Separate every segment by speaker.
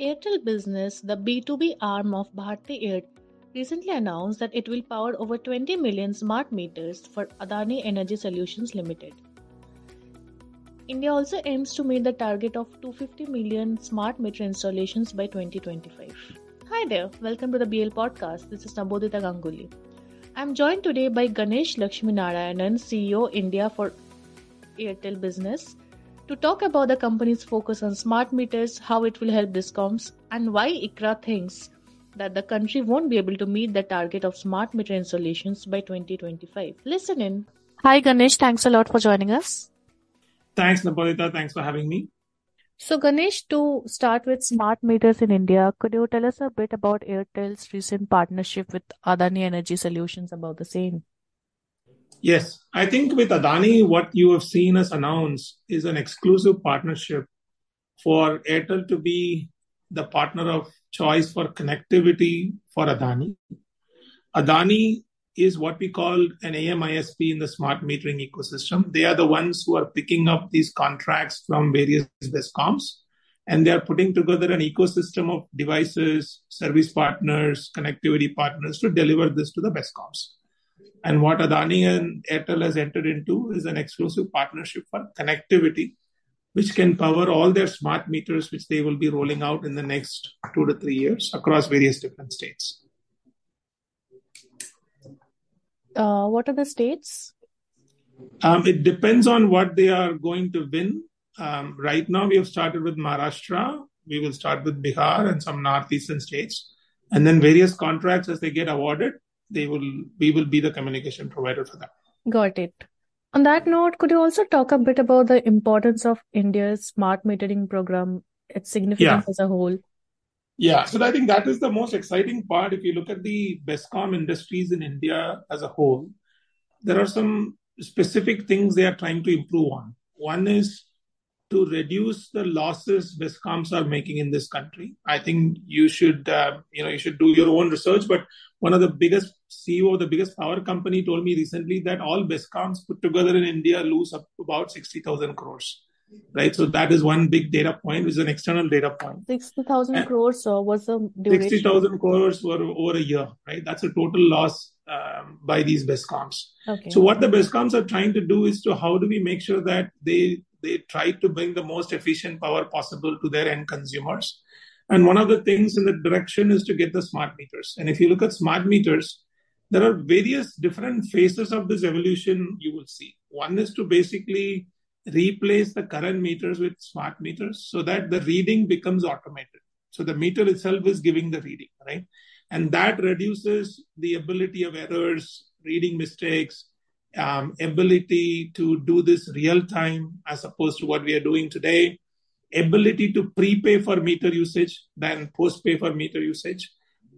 Speaker 1: Airtel Business, the B2B arm of Bharti Airtel, recently announced that it will power over 20 million smart meters for Adani Energy Solutions Limited. India also aims to meet the target of 250 million smart meter installations by 2025. Hi there, welcome to the BL podcast. This is Nabodita Ganguly. I'm joined today by Ganesh Lakshminarayanan, CEO India for Airtel Business, to talk about the company's focus on smart meters, how it will help discoms, and why ICRA thinks that the country won't be able to meet the target of smart meter installations by 2025. Listen in. Hi, Ganesh. Thanks a lot for joining us.
Speaker 2: Thanks, Nabodita. Thanks for having me.
Speaker 1: So, Ganesh, to start with smart meters in India, could you tell us a bit about Airtel's recent partnership with Adani Energy Solutions about the same?
Speaker 2: Yes, I think with Adani, what you have seen us announce is an exclusive partnership for Airtel to be the partner of choice for connectivity for Adani. Adani is what we call an AMISP in the smart metering ecosystem. They are the ones who are picking up these contracts from various discoms, and they are putting together an ecosystem of devices, service partners, connectivity partners to deliver this to the discoms. And what Adani and Airtel has entered into is an exclusive partnership for connectivity, which can power all their smart meters, which they will be rolling out in the next two to three years across various different states.
Speaker 1: Uh, what are the states?
Speaker 2: Um, it depends on what they are going to win. Um, right now, we have started with Maharashtra. We will start with Bihar and some northeastern states, and then various contracts as they get awarded they will we will be the communication provider for them.
Speaker 1: Got it. On that note, could you also talk a bit about the importance of India's smart metering program, its significance yeah. as a whole?
Speaker 2: Yeah, so I think that is the most exciting part. If you look at the discom industries in India as a whole, there are some specific things they are trying to improve on. One is to reduce the losses discoms are making in this country. I think you should, uh, you know, you should do your own research. But one of the biggest CEO of the biggest power company told me recently that all discoms put together in India lose up about 60,000 crores. Right, so that is one big data point, which is an external data point.
Speaker 1: Sixty thousand crores so was the
Speaker 2: duration? Sixty thousand crores for over a year, right? That's a total loss um, by these discoms. Okay. So what the discoms are trying to do is to how do we make sure that they they try to bring the most efficient power possible to their end consumers. And one of the things in the direction is to get the smart meters. And if you look at smart meters, there are various different phases of this evolution you will see. One is to basically replace the current meters with smart meters so that the reading becomes automated. So the meter itself is giving the reading, right? And that reduces the ability of errors, reading mistakes, um, ability to do this real time as opposed to what we are doing today, ability to prepay for meter usage than postpay for meter usage,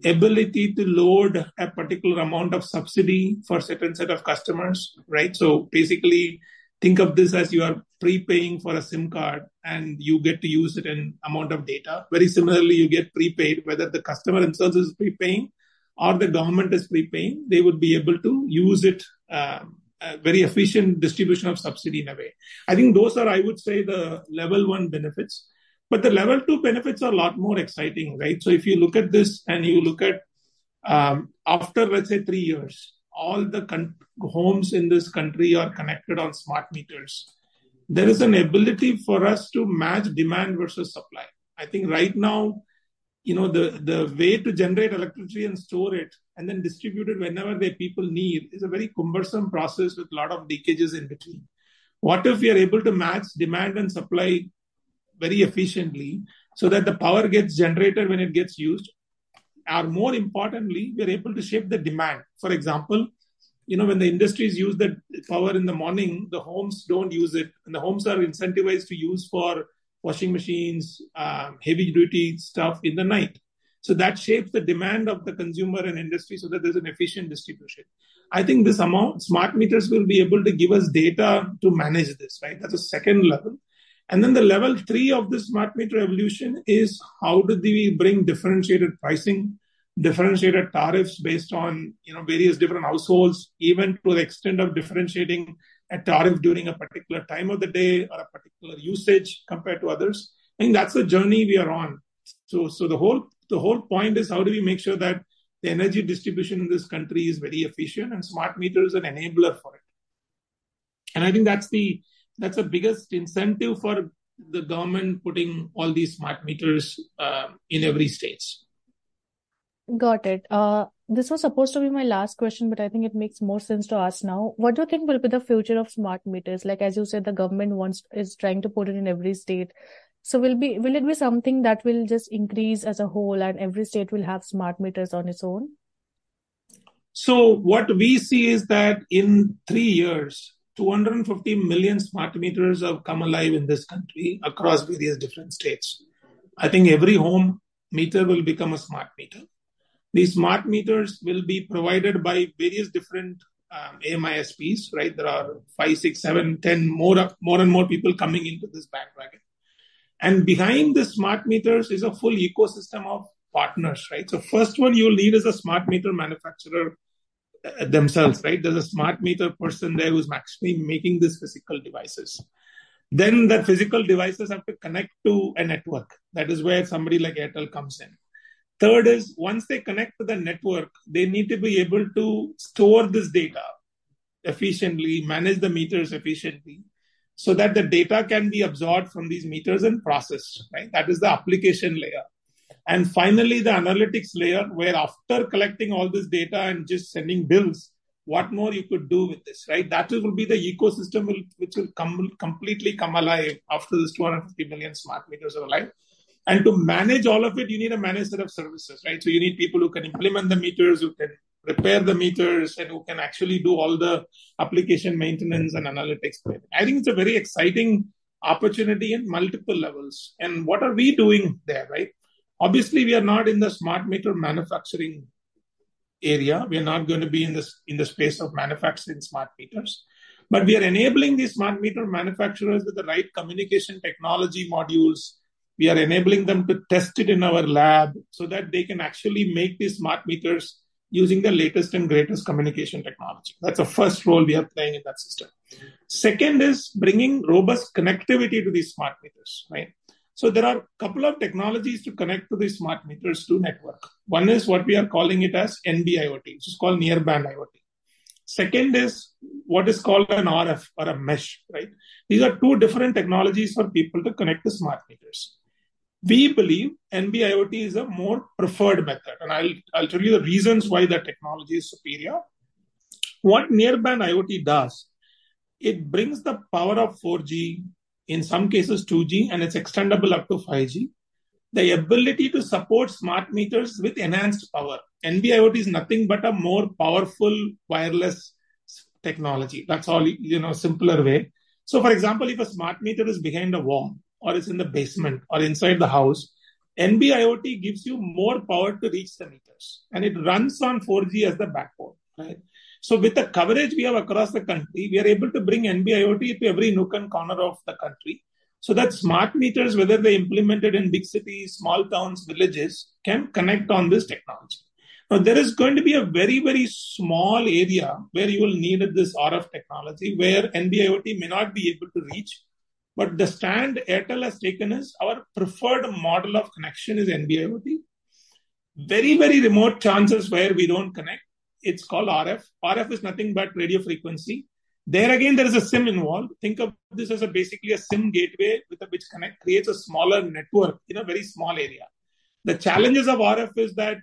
Speaker 2: ability to load a particular amount of subsidy for certain set of customers, right? So basically, think of this as you are prepaying for a SIM card and you get to use it in amount of data. Very similarly, you get prepaid whether the customer themselves is prepaying or the government is prepaying. They would be able to use it um, very efficient distribution of subsidy in a way. I think those are, I would say, the level one benefits. But the level two benefits are a lot more exciting, right? So if you look at this and you look at um, after, let's say, three years, all the con- homes in this country are connected on smart meters. There is an ability for us to match demand versus supply. I think right now, you know the the way to generate electricity and store it and then distribute it whenever the people need is a very cumbersome process with a lot of leakages in between. What if we are able to match demand and supply very efficiently so that the power gets generated when it gets used? Or more importantly we are able to shape the demand. For example you know when the industries use the power in the morning the homes don't use it and the homes are incentivized to use for washing machines, um, heavy duty stuff in the night. So that shapes the demand of the consumer and industry so that there's an efficient distribution. I think this amount, smart meters will be able to give us data to manage this, right? That's a second level. And then the level three of the smart meter evolution is how do we bring differentiated pricing, differentiated tariffs based on you know various different households, even to the extent of differentiating a tariff during a particular time of the day or a particular usage compared to others. I think that's the journey we are on. So, so the whole the whole point is how do we make sure that the energy distribution in this country is very efficient, and smart meter is an enabler for it. And I think that's the that's the biggest incentive for the government putting all these smart meters uh, in every state.
Speaker 1: Got it. Uh, this was supposed to be my last question, but I think it makes more sense to ask now. What do you think will be the future of smart meters? Like as you said, the government wants is trying to put it in every state. So will be will it be something that will just increase as a whole, and every state will have smart meters on its own?
Speaker 2: So what we see is that in three years, 250 million smart meters have come alive in this country across various different states. I think every home meter will become a smart meter. These smart meters will be provided by various different um, AMISPs, right? There are five, six, seven, ten more, more and more people coming into this bandwagon. And behind the smart meters is a full ecosystem of partners, right? So first one you'll need is a smart meter manufacturer uh, themselves, right? There's a smart meter person there who's actually making these physical devices. Then the physical devices have to connect to a network. That is where somebody like Airtel comes in. Third is once they connect to the network, they need to be able to store this data efficiently, manage the meters efficiently, so that the data can be absorbed from these meters and processed, right? That is the application layer. And finally, the analytics layer, where after collecting all this data and just sending bills, what more you could do with this, right? That will be the ecosystem will, which will come, completely come alive after this 250 million smart meters are alive. And to manage all of it, you need a managed set of services, right? So you need people who can implement the meters, who can repair the meters, and who can actually do all the application maintenance and analytics. I think it's a very exciting opportunity in multiple levels. And what are we doing there, right? Obviously, we are not in the smart meter manufacturing area. We are not going to be in this in the space of manufacturing smart meters, but we are enabling these smart meter manufacturers with the right communication technology modules. We are enabling them to test it in our lab so that they can actually make these smart meters using the latest and greatest communication technology. That's the first role we are playing in that system. Second is bringing robust connectivity to these smart meters, right? So there are a couple of technologies to connect to these smart meters to network. One is what we are calling it as NB-IoT, which is called narrowband IoT. Second is what is called an RF or a mesh, right? These are two different technologies for people to connect the smart meters. We believe NB-IoT is a more preferred method, and I'll, I'll tell you the reasons why the technology is superior. What narrowband IoT does, it brings the power of 4G, in some cases 2G, and it's extendable up to 5G. The ability to support smart meters with enhanced power. NB-IoT is nothing but a more powerful wireless technology. That's all, you know, simpler way. So, for example, if a smart meter is behind a wall or it's in the basement or inside the house, NB-IoT gives you more power to reach the meters, and it runs on 4G as the backbone, right? So with the coverage we have across the country, we are able to bring NB-IoT to every nook and corner of the country so that smart meters, whether they implemented in big cities, small towns, villages, can connect on this technology. Now, there is going to be a very, very small area where you will need this RF technology where NB-IoT may not be able to reach. But the stand Airtel has taken is our preferred model of connection is NB-IoT. Very, very remote chances where we don't connect it's called RF. RF is nothing but radio frequency. There again, there is a SIM involved. Think of this as a basically a SIM gateway with a which connect creates a smaller network in a very small area. The challenges of RF is that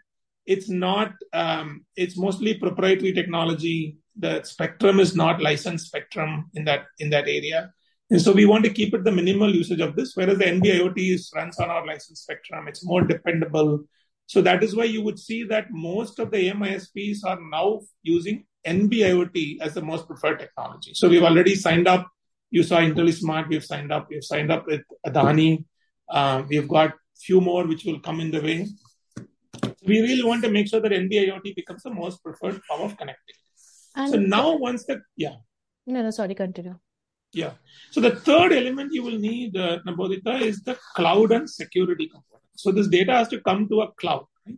Speaker 2: it's not. Um, it's mostly proprietary technology. The spectrum is not licensed spectrum in that in that area. And so we want to keep it the minimal usage of this, whereas the NB-IoT is, runs on our licensed spectrum. It's more dependable. So that is why you would see that most of the AMISPs are now using NB-IoT as the most preferred technology. So we've already signed up. You saw IntelliSmart, we've signed up. We've signed up with Adani. Uh, we've got few more which will come in the way. We really want to make sure that NB-IoT becomes the most preferred form of connectivity. And so now once the, yeah.
Speaker 1: No, no, sorry, continue.
Speaker 2: Yeah. So the third element you will need, uh, Nabodita, is the cloud and security component. So this data has to come to a cloud. Right?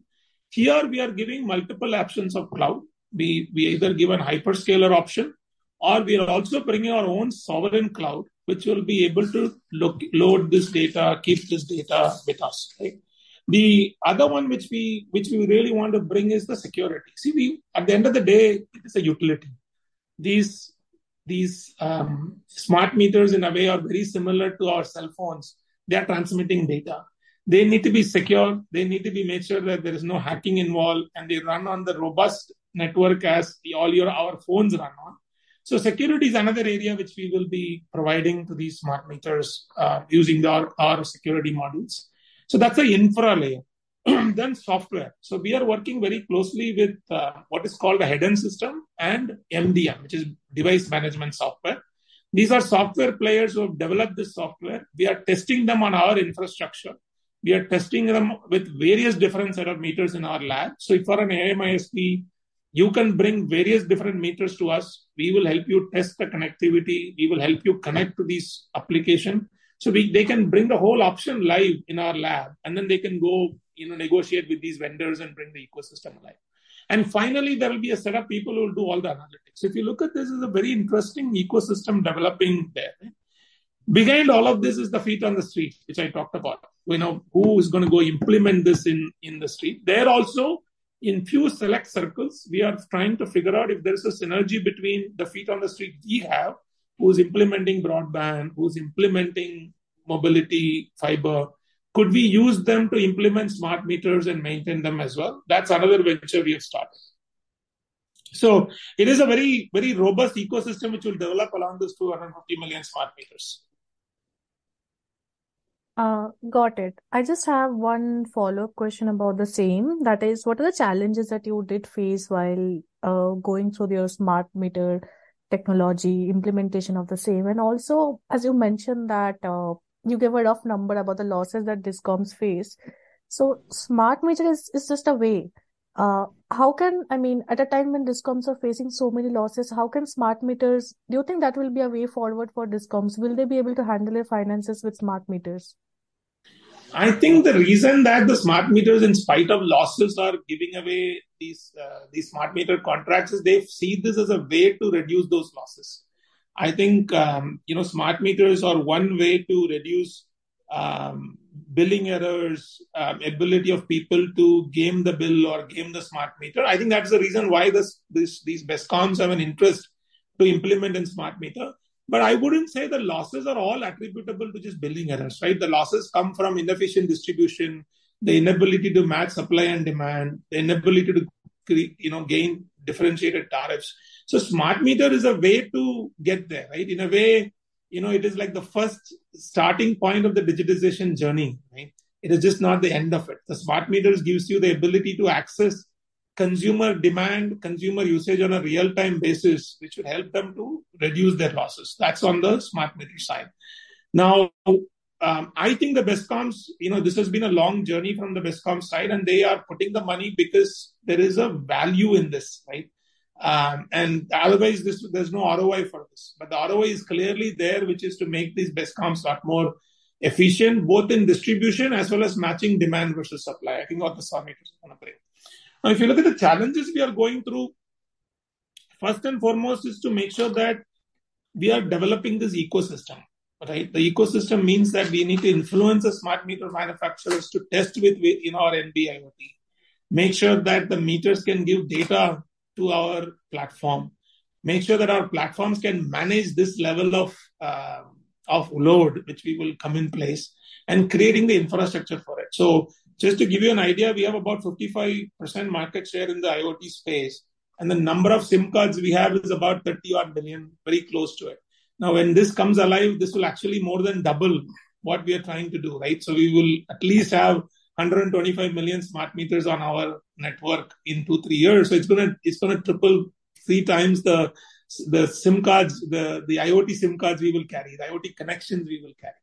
Speaker 2: Here we are giving multiple options of cloud. We, we either give an hyperscaler option or we are also bringing our own sovereign cloud, which will be able to look, load this data, keep this data with us. Right? The other one which we which we really want to bring is the security. See, we at the end of the day, it is a utility. These these um, smart meters in a way are very similar to our cell phones. They are transmitting data. They need to be secure. They need to be made sure that there is no hacking involved, and they run on the robust network as all your our phones run on. So security is another area which we will be providing to these smart meters uh, using our, our security modules. So that's the infra layer. then software. So we are working very closely with uh, what is called a head-end system and MDM, which is device management software. These are software players who have developed this software. We are testing them on our infrastructure. We are testing them with various different set of meters in our lab. So if for an AMISP, you can bring various different meters to us. We will help you test the connectivity. We will help you connect to these application. So we, they can bring the whole option live in our lab, and then they can go, you know, negotiate with these vendors and bring the ecosystem alive. And finally, there will be a set of people who will do all the analytics. If you look at this, is a very interesting ecosystem developing there. Behind all of this is the feet on the street, which I talked about. You know, who is going to go implement this in, in the street? There also, in few select circles, we are trying to figure out if there is a synergy between the feet on the street we have who's implementing broadband, who's implementing mobility fiber. Could we use them to implement smart meters and maintain them as well? That's another venture we have started. So it is a very, very robust ecosystem which will develop along those 250 million smart meters.
Speaker 1: Uh, got it. I just have one follow-up question about the same. That is, what are the challenges that you did face while uh, going through your smart meter technology implementation of the same and also as you mentioned that uh, you gave a rough number about the losses that discoms face. So smart meter is, is just a way. Uh, how can i mean at a time when discoms are facing so many losses how can smart meters do you think that will be a way forward for discoms? Will they be able to handle their finances with smart meters?
Speaker 2: I think the reason that the smart meters, in spite of losses, are giving away these uh, these smart meter contracts is they see this as a way to reduce those losses. I think um, you know smart meters are one way to reduce um, billing errors, um, ability of people to game the bill or game the smart meter. I think that's the reason why this, this these discoms have an interest to implement in smart meter. But I wouldn't say the losses are all attributable to just billing errors, right? The losses come from inefficient distribution, the inability to match supply and demand, the inability to you know gain differentiated tariffs. So smart meter is a way to get there, right? In a way, you know, it is like the first starting point of the digitization journey, right? It is just not the end of it. The smart meters gives you the ability to access consumer demand, consumer usage on a real time basis, which will help them to reduce their losses. That's on the smart meter side. Now, um, I think the discoms, you know, this has been a long journey from the discom side, and they are putting the money because there is a value in this, right? Um, and otherwise, this, there's no ROI for this. But the ROI is clearly there, which is to make these discoms a lot more efficient, both in distribution as well as matching demand versus supply. I think what the summit is going to bring. Now, if you look at the challenges we are going through, first and foremost is to make sure that we are developing this ecosystem. Right, the ecosystem means that we need to influence the smart meter manufacturers to test with in our NB-IoT. Make sure that the meters can give data to our platform. Make sure that our platforms can manage this level of uh, of load, which we will come in place, and creating the infrastructure for it. So just to give you an idea, we have about 55% market share in the IoT space, and the number of SIM cards we have is about 31 billion, very close to it. Now, when this comes alive, this will actually more than double what we are trying to do, right? So we will at least have 125 million smart meters on our network in two, three years. So it's gonna it's gonna triple three times the the SIM cards, the, the IoT SIM cards we will carry, the IoT connections we will carry.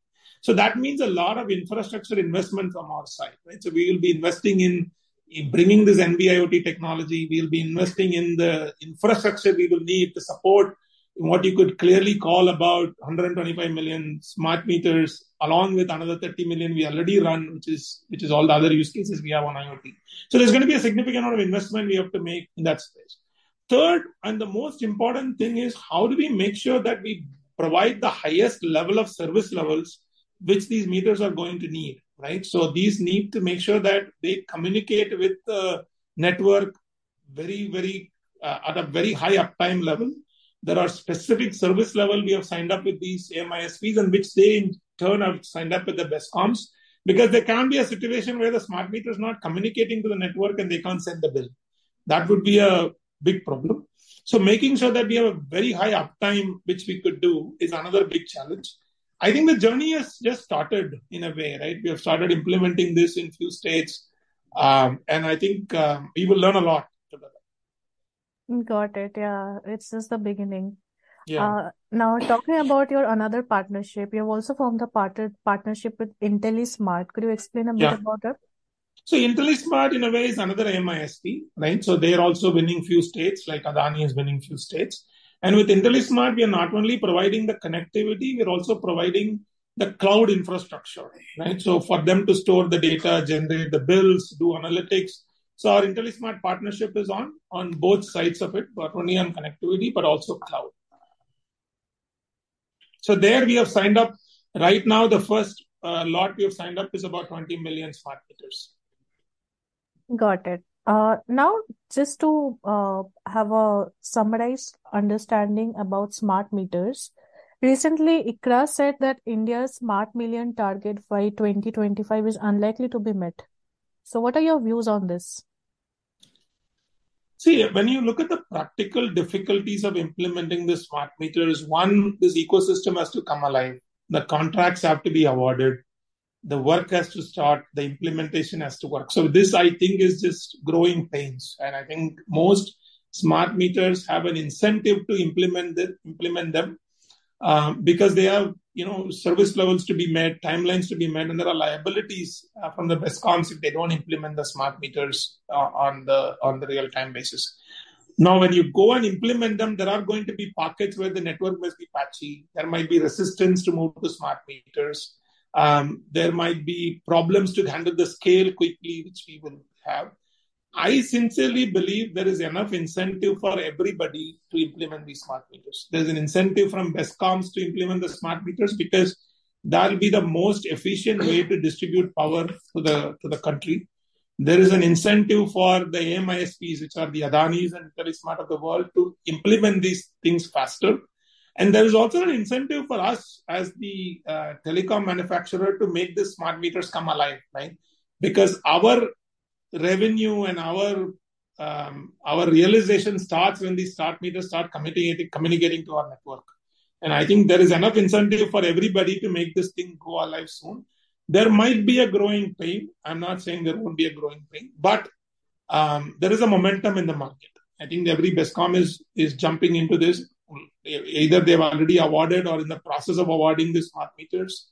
Speaker 2: So that means a lot of infrastructure investment from our side, right? So we will be investing in, in bringing this NB-IoT technology. We'll be investing in the infrastructure we will need to support what you could clearly call about 125 million smart meters, along with another 30 million we already run, which is which is all the other use cases we have on IoT. So there's going to be a significant amount of investment we have to make in that space. Third, and the most important thing is how do we make sure that we provide the highest level of service levels which these meters are going to need. right? So these need to make sure that they communicate with the network very, very uh, at a very high uptime level. There are specific service level we have signed up with these AMISPs and which they in turn have signed up with the best discoms because there can be a situation where the smart meter is not communicating to the network and they can't send the bill. That would be a big problem. So making sure that we have a very high uptime, which we could do, is another big challenge. I think the journey has just started in a way, right? We have started implementing this in few states, um, and I think um, we will learn a lot.
Speaker 1: Got it. Yeah, it's just the beginning. Yeah. Uh, now talking about your another partnership, you have also formed a partner partnership with IntelliSmart. Could you explain a bit yeah. about that?
Speaker 2: So IntelliSmart in a way is another MISP, right? So they're also winning few states, like Adani is winning few states. And with IntelliSmart, we are not only providing the connectivity, we're also providing the cloud infrastructure, right? So for them to store the data, generate the bills, do analytics. So our IntelliSmart partnership is on on both sides of it, not only on connectivity but also cloud. So there we have signed up. Right now, the first uh, lot we have signed up is about 20 million smart meters.
Speaker 1: Got it. Uh, now, just to uh, have a summarized understanding about smart meters, recently ICRA said that India's smart million target by 2025 is unlikely to be met. So, what are your views on this?
Speaker 2: See, when you look at the practical difficulties of implementing the smart meters, one, this ecosystem has to come alive. The contracts have to be awarded the work has to start, the implementation has to work. So this, I think, is just growing pains, and I think most smart meters have an incentive to implement them, implement them because they have you know service levels to be met, timelines to be met, and there are liabilities uh, from the discoms if they don't implement the smart meters uh, on the on the real time basis. Now, when you go and implement them, there are going to be pockets where the network must be patchy. There might be resistance to move to smart meters. Um, there might be problems to handle the scale quickly, which we will have. I sincerely believe there is enough incentive for everybody to implement these smart meters. There's an incentive from discoms to implement the smart meters because that'll be the most efficient way to distribute power to the to the country. There is an incentive for the AMISPs, which are the Adanis and IntelliSmart of the world, to implement these things faster and there is also an incentive for us as the uh, telecom manufacturer to make the smart meters come alive, right? Because our revenue and our um, our realization starts when these smart meters start communicating communicating to our network. And I think there is enough incentive for everybody to make this thing go alive soon. There might be a growing pain. I'm not saying there won't be a growing pain, but um, there is a momentum in the market. I think every discom is is jumping into this either they've already awarded or in the process of awarding the smart meters.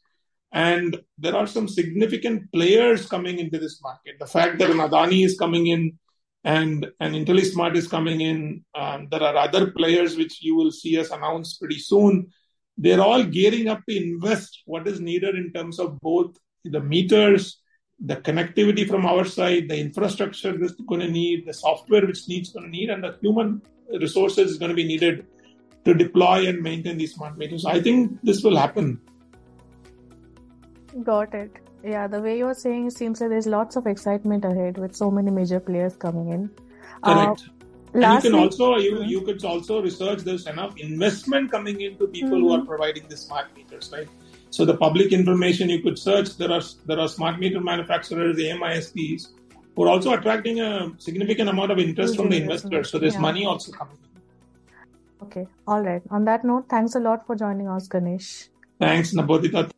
Speaker 2: And there are some significant players coming into this market. The fact that an Adani is coming in and an IntelliSmart is coming in, um, there are other players which you will see us announce pretty soon. They're all gearing up to invest what is needed in terms of both the meters, the connectivity from our side, the infrastructure that's going to need, the software which needs going to need, and the human resources is going to be needed to deploy and maintain these smart meters. I think this will happen.
Speaker 1: Got it. Yeah, the way you're saying seems like there's lots of excitement ahead with so many major players coming in.
Speaker 2: Correct. Uh, and you can also you you could also research there's enough investment coming into people mm-hmm. who are mm-hmm. providing the smart meters, right? So the public information you could search. There are there are smart meter manufacturers, the MISPs, who are also attracting a significant amount of interest mm-hmm. from the investors. So there's yeah. money also coming.
Speaker 1: Okay. All right. On that note, thanks a lot for joining us, Ganesh.
Speaker 2: Thanks, Nabodita.